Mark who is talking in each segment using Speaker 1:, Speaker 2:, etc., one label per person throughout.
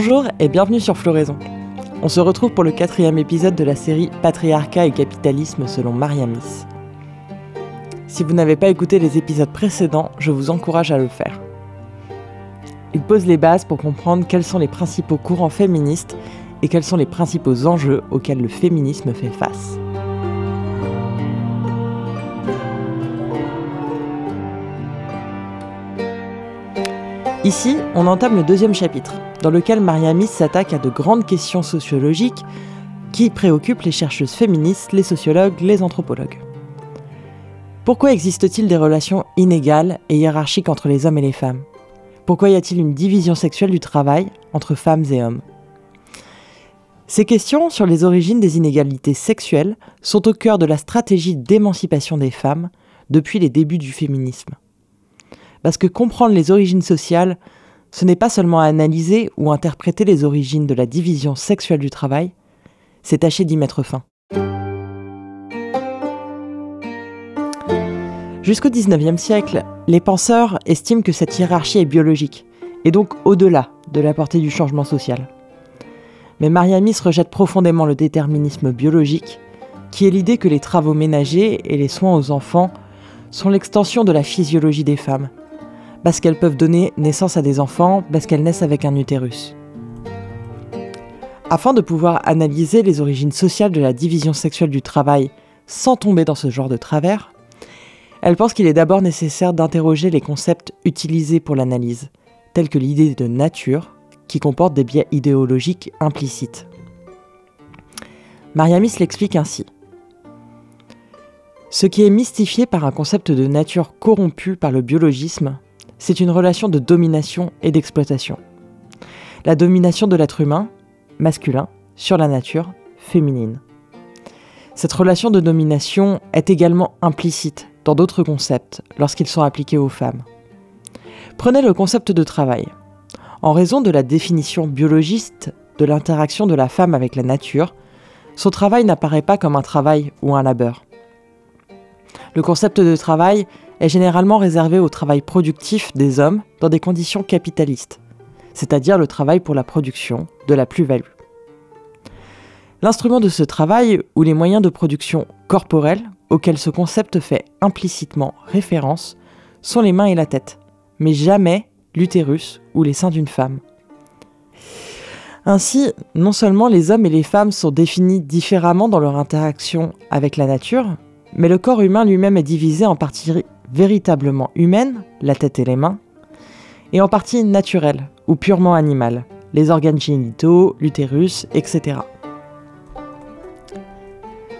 Speaker 1: Bonjour et bienvenue sur Floraison. On se retrouve pour le quatrième épisode de la série Patriarcat et capitalisme selon Mariamis. Si vous n'avez pas écouté les épisodes précédents, je vous encourage à le faire. Il pose les bases pour comprendre quels sont les principaux courants féministes et quels sont les principaux enjeux auxquels le féminisme fait face. Ici, on entame le deuxième chapitre, dans lequel Mariamis s'attaque à de grandes questions sociologiques qui préoccupent les chercheuses féministes, les sociologues, les anthropologues. Pourquoi existe-t-il des relations inégales et hiérarchiques entre les hommes et les femmes? Pourquoi y a-t-il une division sexuelle du travail entre femmes et hommes? Ces questions sur les origines des inégalités sexuelles sont au cœur de la stratégie d'émancipation des femmes depuis les débuts du féminisme. Parce que comprendre les origines sociales, ce n'est pas seulement analyser ou interpréter les origines de la division sexuelle du travail, c'est tâcher d'y mettre fin. Jusqu'au XIXe siècle, les penseurs estiment que cette hiérarchie est biologique, et donc au-delà de la portée du changement social. Mais Mariamis rejette profondément le déterminisme biologique, qui est l'idée que les travaux ménagers et les soins aux enfants sont l'extension de la physiologie des femmes, parce qu'elles peuvent donner naissance à des enfants, parce qu'elles naissent avec un utérus. Afin de pouvoir analyser les origines sociales de la division sexuelle du travail sans tomber dans ce genre de travers, elle pense qu'il est d'abord nécessaire d'interroger les concepts utilisés pour l'analyse, tels que l'idée de nature, qui comporte des biais idéologiques implicites. Mariamis l'explique ainsi. Ce qui est mystifié par un concept de nature corrompu par le biologisme c'est une relation de domination et d'exploitation. La domination de l'être humain, masculin, sur la nature, féminine. Cette relation de domination est également implicite dans d'autres concepts lorsqu'ils sont appliqués aux femmes. Prenez le concept de travail. En raison de la définition biologiste de l'interaction de la femme avec la nature, son travail n'apparaît pas comme un travail ou un labeur. Le concept de travail est généralement réservé au travail productif des hommes dans des conditions capitalistes, c'est-à-dire le travail pour la production de la plus-value. L'instrument de ce travail, ou les moyens de production corporels auxquels ce concept fait implicitement référence, sont les mains et la tête, mais jamais l'utérus ou les seins d'une femme. Ainsi, non seulement les hommes et les femmes sont définis différemment dans leur interaction avec la nature, mais le corps humain lui-même est divisé en parties véritablement humaine, la tête et les mains, et en partie naturelle ou purement animale, les organes génitaux, l'utérus, etc.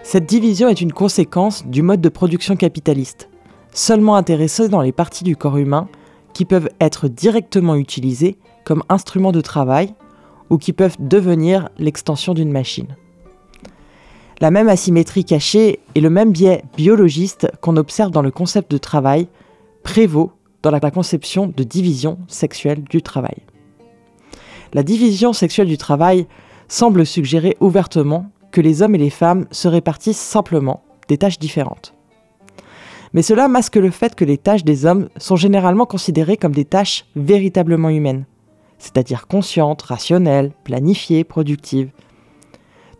Speaker 1: Cette division est une conséquence du mode de production capitaliste, seulement intéressé dans les parties du corps humain qui peuvent être directement utilisées comme instruments de travail ou qui peuvent devenir l'extension d'une machine. La même asymétrie cachée et le même biais biologiste qu'on observe dans le concept de travail prévaut dans la conception de division sexuelle du travail. La division sexuelle du travail semble suggérer ouvertement que les hommes et les femmes se répartissent simplement des tâches différentes. Mais cela masque le fait que les tâches des hommes sont généralement considérées comme des tâches véritablement humaines, c'est-à-dire conscientes, rationnelles, planifiées, productives,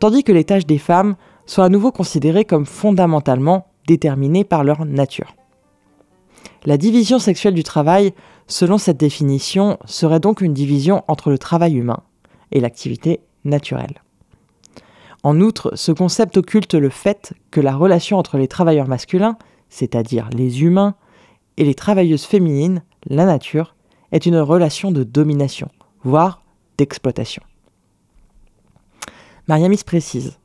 Speaker 1: tandis que les tâches des femmes sont à nouveau considérées comme fondamentalement déterminées par leur nature. La division sexuelle du travail, selon cette définition, serait donc une division entre le travail humain et l'activité naturelle. En outre, ce concept occulte le fait que la relation entre les travailleurs masculins, c'est-à-dire les humains, et les travailleuses féminines, la nature, est une relation de domination, voire d'exploitation. Mariamis précise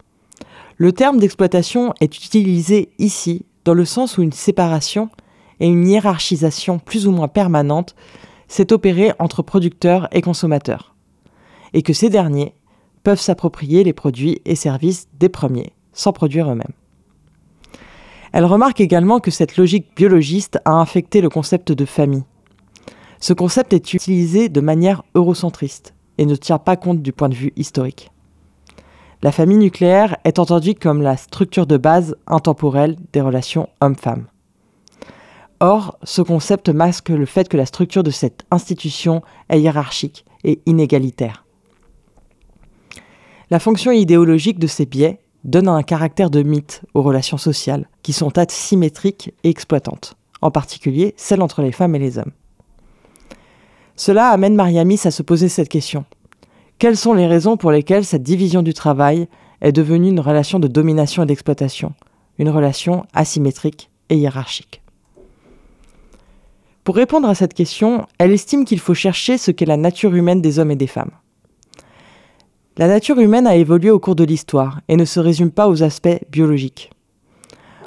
Speaker 1: Le terme d'exploitation est utilisé ici dans le sens où une séparation et une hiérarchisation plus ou moins permanente s'est opérée entre producteurs et consommateurs, et que ces derniers peuvent s'approprier les produits et services des premiers sans produire eux-mêmes. Elle remarque également que cette logique biologiste a infecté le concept de famille. Ce concept est utilisé de manière eurocentriste et ne tient pas compte du point de vue historique. La famille nucléaire est entendue comme la structure de base intemporelle des relations hommes-femmes. Or, ce concept masque le fait que la structure de cette institution est hiérarchique et inégalitaire. La fonction idéologique de ces biais donne un caractère de mythe aux relations sociales, qui sont asymétriques et exploitantes, en particulier celles entre les femmes et les hommes. Cela amène Mariamis à se poser cette question. Quelles sont les raisons pour lesquelles cette division du travail est devenue une relation de domination et d'exploitation, une relation asymétrique et hiérarchique? Pour répondre à cette question, elle estime qu'il faut chercher ce qu'est la nature humaine des hommes et des femmes. La nature humaine a évolué au cours de l'histoire et ne se résume pas aux aspects biologiques.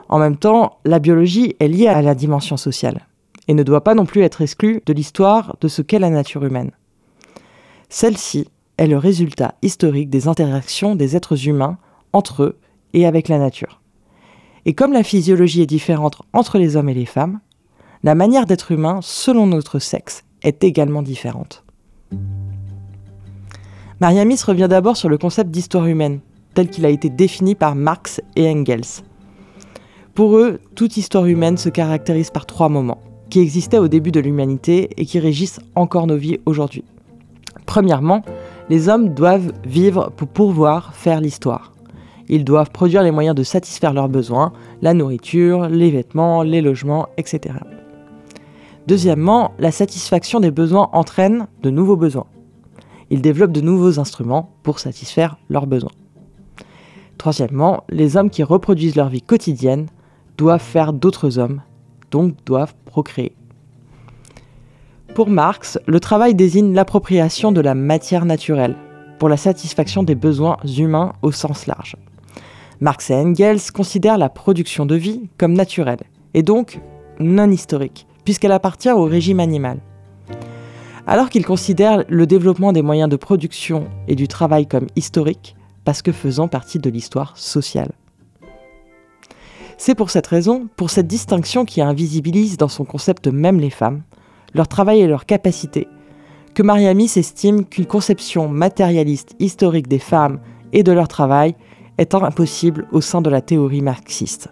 Speaker 1: En même temps, la biologie est liée à la dimension sociale et ne doit pas non plus être exclue de l'histoire de ce qu'est la nature humaine. Celle-ci est le résultat historique des interactions des êtres humains entre eux et avec la nature. Et comme la physiologie est différente entre les hommes et les femmes, la manière d'être humain selon notre sexe est également différente. Mariamis revient d'abord sur le concept d'histoire humaine, tel qu'il a été défini par Marx et Engels. Pour eux, toute histoire humaine se caractérise par trois moments, qui existaient au début de l'humanité et qui régissent encore nos vies aujourd'hui. Premièrement, les hommes doivent vivre pour pouvoir faire l'histoire. Ils doivent produire les moyens de satisfaire leurs besoins, la nourriture, les vêtements, les logements, etc. Deuxièmement, la satisfaction des besoins entraîne de nouveaux besoins ils développent de nouveaux instruments pour satisfaire leurs besoins. Troisièmement, les hommes qui reproduisent leur vie quotidienne doivent faire d'autres hommes, donc doivent procréer. Pour Marx, le travail désigne l'appropriation de la matière naturelle pour la satisfaction des besoins humains au sens large. Marx et Engels considèrent la production de vie comme naturelle et donc non historique, puisqu'elle appartient au régime animal alors qu'il considère le développement des moyens de production et du travail comme historique, parce que faisant partie de l'histoire sociale. C'est pour cette raison, pour cette distinction qui invisibilise dans son concept même les femmes, leur travail et leurs capacités, que Mariamis estime qu'une conception matérialiste historique des femmes et de leur travail est impossible au sein de la théorie marxiste.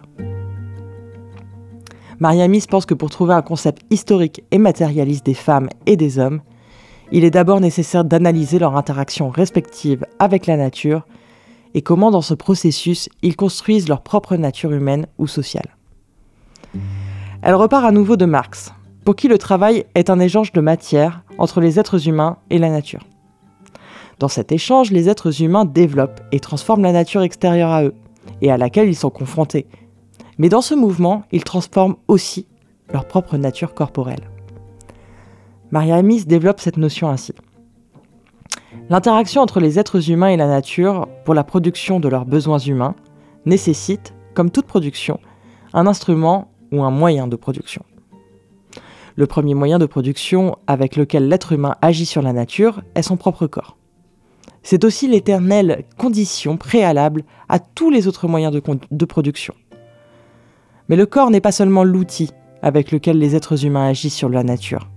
Speaker 1: Mariamis pense que pour trouver un concept historique et matérialiste des femmes et des hommes, il est d'abord nécessaire d'analyser leur interaction respective avec la nature et comment dans ce processus ils construisent leur propre nature humaine ou sociale. Elle repart à nouveau de Marx, pour qui le travail est un échange de matière entre les êtres humains et la nature. Dans cet échange, les êtres humains développent et transforment la nature extérieure à eux, et à laquelle ils sont confrontés, mais dans ce mouvement, ils transforment aussi leur propre nature corporelle. Maria Amis développe cette notion ainsi. L'interaction entre les êtres humains et la nature pour la production de leurs besoins humains nécessite, comme toute production, un instrument ou un moyen de production. Le premier moyen de production avec lequel l'être humain agit sur la nature est son propre corps. C'est aussi l'éternelle condition préalable à tous les autres moyens de, production. Mais le corps n'est pas seulement l'outil avec lequel les êtres humains agissent sur la nature.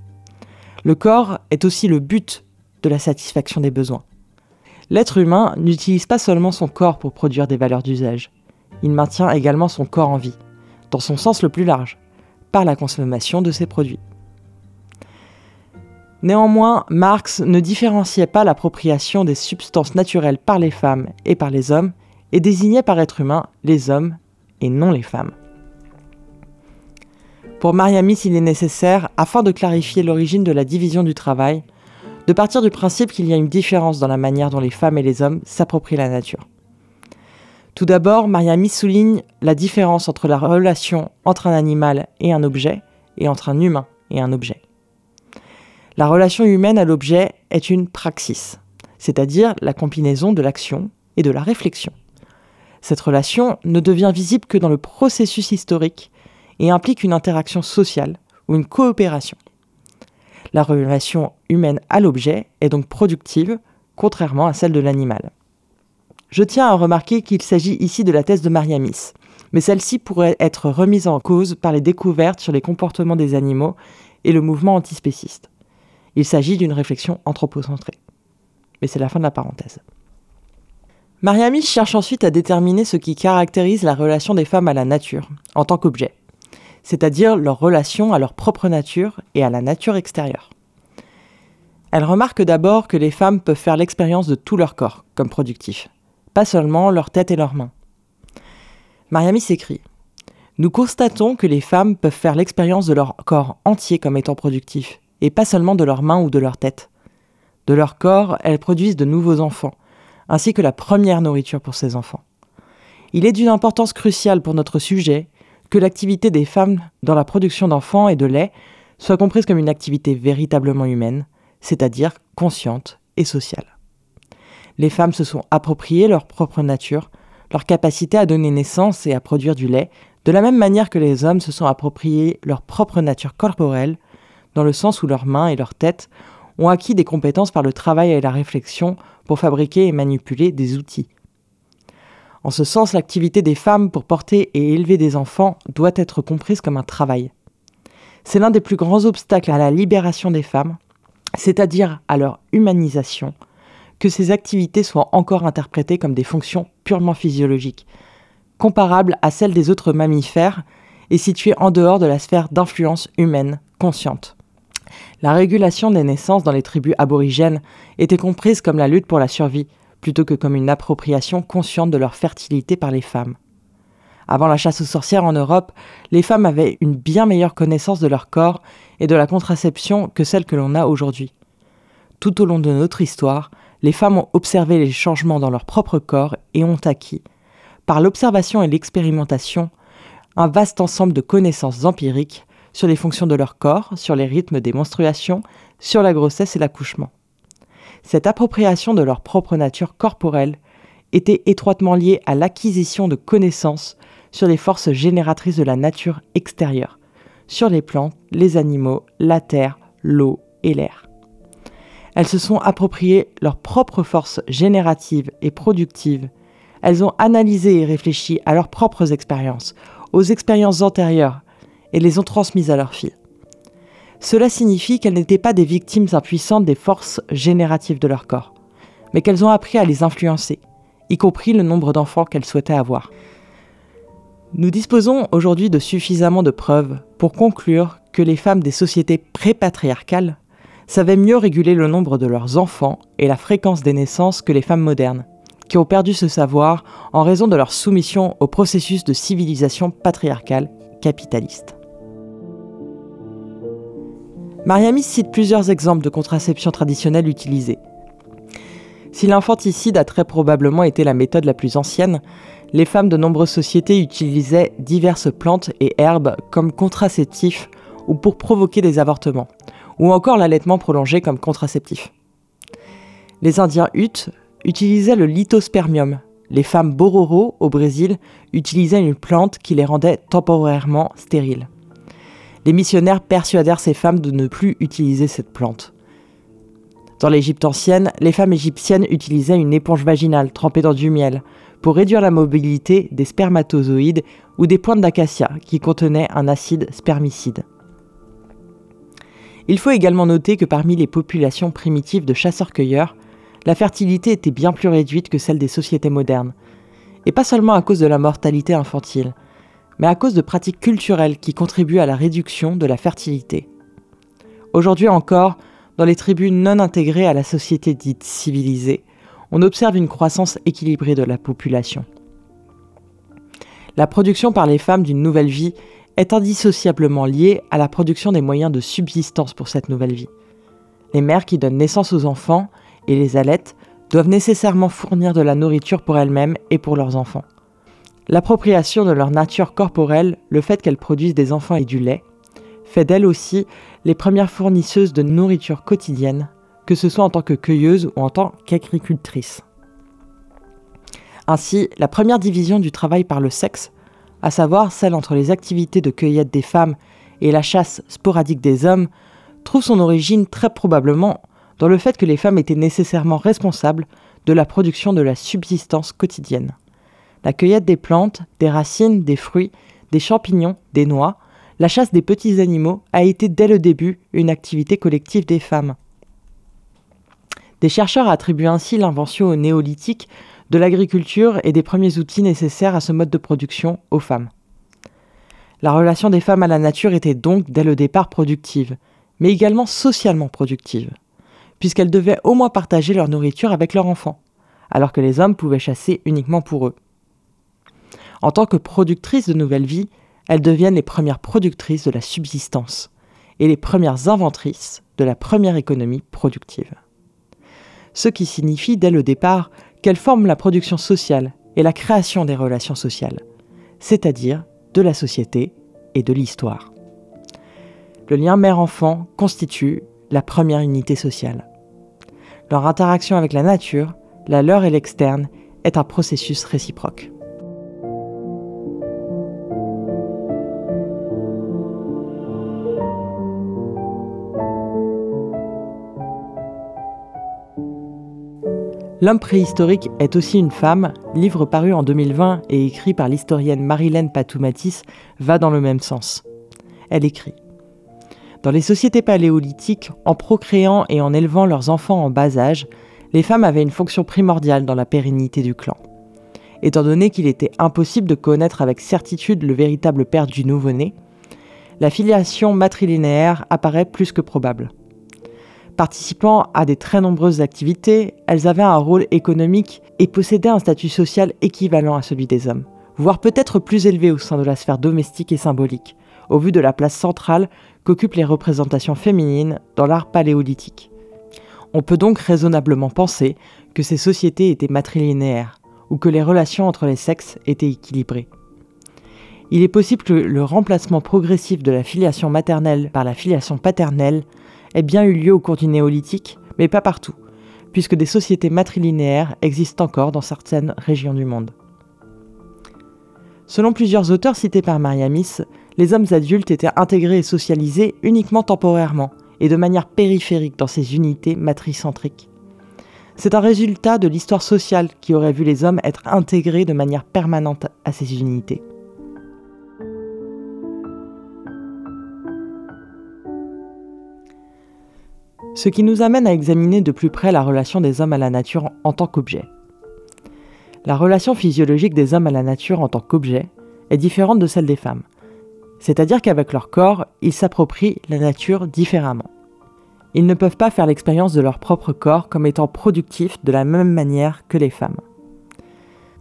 Speaker 1: Le corps est aussi le but de la satisfaction des besoins. L'être humain n'utilise pas seulement son corps pour produire des valeurs d'usage, il maintient également son corps en vie, dans son sens le plus large, par la consommation de ses produits. Néanmoins, Marx ne différenciait pas l'appropriation des substances naturelles par les femmes et par les hommes, et désignait par être humain les hommes et non les femmes. Pour Mariamis, il est nécessaire, afin de clarifier l'origine de la division du travail, de partir du principe qu'il y a une différence dans la manière dont les femmes et les hommes s'approprient la nature. Tout d'abord, Mariamis souligne la différence entre la relation entre un animal et un objet et entre un humain et un objet. La relation humaine à l'objet est une praxis, c'est-à-dire la combinaison de l'action et de la réflexion. Cette relation ne devient visible que dans le processus historique et implique une interaction sociale ou une coopération. La relation humaine à l'objet est donc productive, contrairement à celle de l'animal. Je tiens à remarquer qu'il s'agit ici de la thèse de Mariamis, mais celle-ci pourrait être remise en cause par les découvertes sur les comportements des animaux et le mouvement antispéciste. Il s'agit d'une réflexion anthropocentrée. Mais c'est la fin de la parenthèse. Mariamis cherche ensuite à déterminer ce qui caractérise la relation des femmes à la nature, en tant qu'objet c'est-à-dire leur relation à leur propre nature et à la nature extérieure. Elle remarque d'abord que les femmes peuvent faire l'expérience de tout leur corps comme productif, pas seulement leur tête et leurs mains. Mariami s'écrit Nous constatons que les femmes peuvent faire l'expérience de leur corps entier comme étant productif, et pas seulement de leurs mains ou de leur tête. De leur corps, elles produisent de nouveaux enfants, ainsi que la première nourriture pour ces enfants. Il est d'une importance cruciale pour notre sujet que l'activité des femmes dans la production d'enfants et de lait soit comprise comme une activité véritablement humaine, c'est-à-dire consciente et sociale. Les femmes se sont appropriées leur propre nature leur capacité à donner naissance et à produire du lait, de la même manière que les hommes se sont appropriés leur propre nature corporelle, dans le sens où leurs mains et leurs têtes ont acquis des compétences par le travail et la réflexion pour fabriquer et manipuler des outils. En ce sens, l'activité des femmes pour porter et élever des enfants doit être comprise comme un travail. C'est l'un des plus grands obstacles à la libération des femmes, c'est-à-dire à leur humanisation, que ces activités soient encore interprétées comme des fonctions purement physiologiques, comparables à celles des autres mammifères et situées en dehors de la sphère d'influence humaine consciente. La régulation des naissances dans les tribus aborigènes était comprise comme la lutte pour la survie, plutôt que comme une appropriation consciente de leur fertilité par les femmes. Avant la chasse aux sorcières en Europe, les femmes avaient une bien meilleure connaissance de leur corps et de la contraception que celle que l'on a aujourd'hui. Tout au long de notre histoire, les femmes ont observé les changements dans leur propre corps et ont acquis, par l'observation et l'expérimentation, un vaste ensemble de connaissances empiriques sur les fonctions de leur corps, sur les rythmes des menstruations, sur la grossesse et l'accouchement. Cette appropriation de leur propre nature corporelle était étroitement liée à l'acquisition de connaissances sur les forces génératrices de la nature extérieure, sur les plantes, les animaux, la terre, l'eau et l'air. Elles se sont appropriées leurs propres forces génératives et productives. Elles ont analysé et réfléchi à leurs propres expériences, aux expériences antérieures, et les ont transmises à leurs filles. Cela signifie qu'elles n'étaient pas des victimes impuissantes des forces génératives de leur corps, mais qu'elles ont appris à les influencer, y compris le nombre d'enfants qu'elles souhaitaient avoir. Nous disposons aujourd'hui de suffisamment de preuves pour conclure que les femmes des sociétés pré-patriarcales savaient mieux réguler le nombre de leurs enfants et la fréquence des naissances que les femmes modernes, qui ont perdu ce savoir en raison de leur soumission au processus de civilisation patriarcale capitaliste. Mariami cite plusieurs exemples de contraception traditionnelle utilisée. Si l'infanticide a très probablement été la méthode la plus ancienne, les femmes de nombreuses sociétés utilisaient diverses plantes et herbes comme contraceptifs ou pour provoquer des avortements, ou encore l'allaitement prolongé comme contraceptif. Les Indiens Utes utilisaient le lithospermium. Les femmes Bororo au Brésil utilisaient une plante qui les rendait temporairement stériles. Les missionnaires persuadèrent ces femmes de ne plus utiliser cette plante. Dans l'Égypte ancienne, les femmes égyptiennes utilisaient une éponge vaginale trempée dans du miel pour réduire la mobilité des spermatozoïdes ou des pointes d'acacia qui contenaient un acide spermicide. Il faut également noter que parmi les populations primitives de chasseurs-cueilleurs, la fertilité était bien plus réduite que celle des sociétés modernes, et pas seulement à cause de la mortalité infantile, mais à cause de pratiques culturelles qui contribuent à la réduction de la fertilité. Aujourd'hui encore, dans les tribus non intégrées à la société dite civilisée, on observe une croissance équilibrée de la population. La production par les femmes d'une nouvelle vie est indissociablement lié à la production des moyens de subsistance pour cette nouvelle vie. Les mères qui donnent naissance aux enfants et les allaitent doivent nécessairement fournir de la nourriture pour elles-mêmes et pour leurs enfants. L'appropriation de leur nature corporelle, le fait qu'elles produisent des enfants et du lait, fait d'elles aussi les premières fournisseuses de nourriture quotidienne, que ce soit en tant que cueilleuse ou en tant qu'agricultrice. Ainsi, la première division du travail par le sexe à savoir celle entre les activités de cueillette des femmes et la chasse sporadique des hommes, trouve son origine très probablement dans le fait que les femmes étaient nécessairement responsables de la production de la subsistance quotidienne. La cueillette des plantes, des racines, des fruits, des champignons, des noix, la chasse des petits animaux a été dès le début une activité collective des femmes. Des chercheurs attribuent ainsi l'invention au néolithique de l'agriculture et des premiers outils nécessaires à ce mode de production aux femmes. La relation des femmes à la nature était donc dès le départ productive, mais également socialement productive, puisqu'elles devaient au moins partager leur nourriture avec leurs enfants, alors que les hommes pouvaient chasser uniquement pour eux. En tant que productrices de nouvelles vies, elles deviennent les premières productrices de la subsistance et les premières inventrices de la première économie productive. Ce qui signifie dès le départ qu'elles forment la production sociale et la création des relations sociales, c'est-à-dire de la société et de l'histoire. Le lien mère-enfant constitue la première unité sociale. Leur interaction avec la nature, la leur et l'externe, est un processus réciproque. L'homme préhistorique est aussi une femme, livre paru en 2020 et écrit par l'historienne Marilène Patoumatis, va dans le même sens. Elle écrit Dans les sociétés paléolithiques, en procréant et en élevant leurs enfants en bas âge, les femmes avaient une fonction primordiale dans la pérennité du clan. Étant donné qu'il était impossible de connaître avec certitude le véritable père du nouveau-né, la filiation matrilinéaire apparaît plus que probable. Participant à des très nombreuses activités, elles avaient un rôle économique et possédaient un statut social équivalent à celui des hommes, voire peut-être plus élevé au sein de la sphère domestique et symbolique, au vu de la place centrale qu'occupent les représentations féminines dans l'art paléolithique. On peut donc raisonnablement penser que ces sociétés étaient matrilinéaires, ou que les relations entre les sexes étaient équilibrées. Il est possible que le remplacement progressif de la filiation maternelle par la filiation paternelle ait bien eu lieu au cours du néolithique, mais pas partout, puisque des sociétés matrilinéaires existent encore dans certaines régions du monde. Selon plusieurs auteurs cités par Mariamis, les hommes adultes étaient intégrés et socialisés uniquement temporairement et de manière périphérique dans ces unités matricentriques. C'est un résultat de l'histoire sociale qui aurait vu les hommes être intégrés de manière permanente à ces unités. Ce qui nous amène à examiner de plus près la relation des hommes à la nature en tant qu'objet. La relation physiologique des hommes à la nature en tant qu'objet est différente de celle des femmes, c'est-à-dire qu'avec leur corps, ils s'approprient la nature différemment. Ils ne peuvent pas faire l'expérience de leur propre corps comme étant productif de la même manière que les femmes.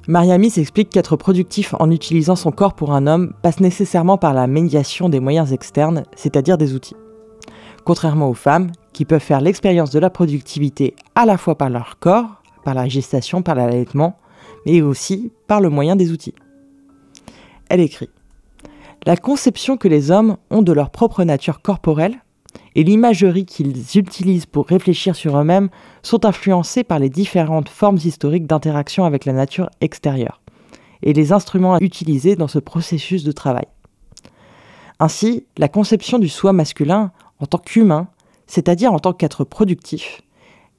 Speaker 1: Mariamis explique qu'être productif en utilisant son corps pour un homme passe nécessairement par la médiation des moyens externes, c'est-à-dire des outils. Contrairement aux femmes, qui peuvent faire l'expérience de la productivité à la fois par leur corps, par la gestation, par l'allaitement, mais aussi par le moyen des outils. Elle écrit La conception que les hommes ont de leur propre nature corporelle et l'imagerie qu'ils utilisent pour réfléchir sur eux-mêmes sont influencées par les différentes formes historiques d'interaction avec la nature extérieure et les instruments utilisés dans ce processus de travail. Ainsi, la conception du soi masculin en tant qu'humain c'est-à-dire en tant qu'être productif,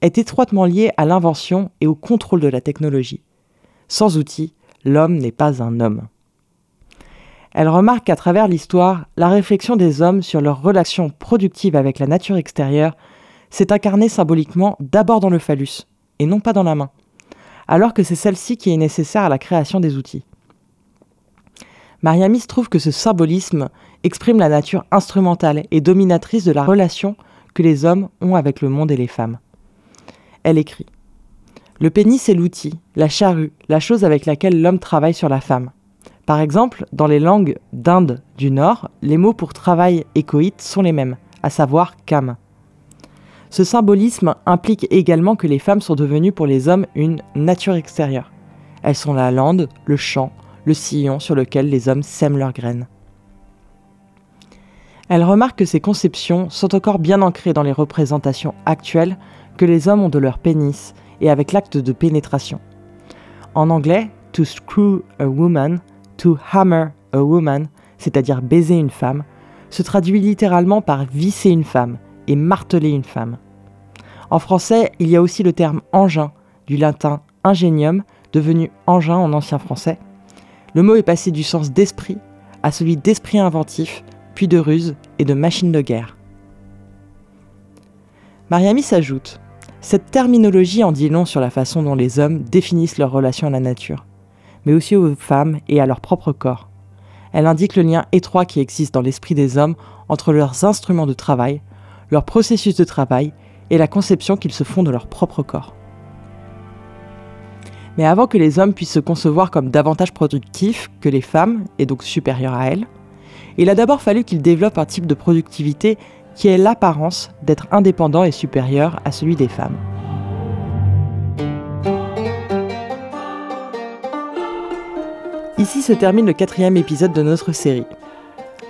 Speaker 1: est étroitement lié à l'invention et au contrôle de la technologie. Sans outils, l'homme n'est pas un homme. Elle remarque qu'à travers l'histoire, la réflexion des hommes sur leur relation productive avec la nature extérieure s'est incarnée symboliquement d'abord dans le phallus, et non pas dans la main, alors que c'est celle-ci qui est nécessaire à la création des outils. Mariamis trouve que ce symbolisme exprime la nature instrumentale et dominatrice de la relation que les hommes ont avec le monde et les femmes. Elle écrit Le pénis est l'outil, la charrue, la chose avec laquelle l'homme travaille sur la femme. Par exemple, dans les langues d'Inde du Nord, les mots pour travail et coït sont les mêmes, à savoir kam. Ce symbolisme implique également que les femmes sont devenues pour les hommes une nature extérieure. Elles sont la lande, le champ, le sillon sur lequel les hommes sèment leurs graines. Elle remarque que ces conceptions sont encore bien ancrées dans les représentations actuelles que les hommes ont de leur pénis et avec l'acte de pénétration. En anglais, to screw a woman, to hammer a woman, c'est-à-dire baiser une femme, se traduit littéralement par visser une femme et marteler une femme. En français, il y a aussi le terme engin, du latin ingenium, devenu engin en ancien français. Le mot est passé du sens d'esprit à celui d'esprit inventif, puis de ruse et de machine de guerre. Mariami s'ajoute Cette terminologie en dit long sur la façon dont les hommes définissent leur relation à la nature, mais aussi aux femmes et à leur propre corps. Elle indique le lien étroit qui existe dans l'esprit des hommes entre leurs instruments de travail, leur processus de travail et la conception qu'ils se font de leur propre corps. Mais avant que les hommes puissent se concevoir comme davantage productifs que les femmes, et donc supérieurs à elles, il a d'abord fallu qu'ils développent un type de productivité qui ait l'apparence d'être indépendant et supérieur à celui des femmes. Ici se termine le quatrième épisode de notre série.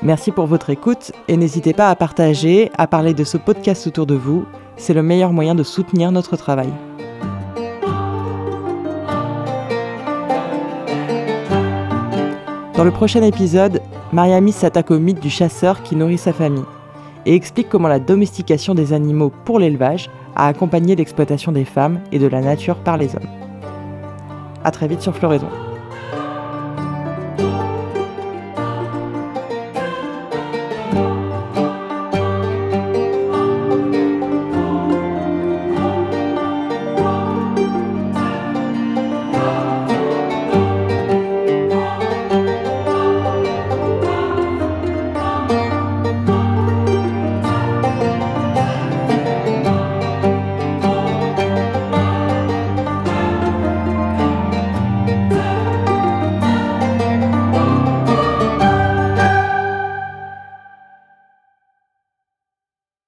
Speaker 1: Merci pour votre écoute et n'hésitez pas à partager, à parler de ce podcast autour de vous. C'est le meilleur moyen de soutenir notre travail. Dans le prochain épisode, Mariami s'attaque au mythe du chasseur qui nourrit sa famille et explique comment la domestication des animaux pour l'élevage a accompagné l'exploitation des femmes et de la nature par les hommes. A très vite sur Floraison.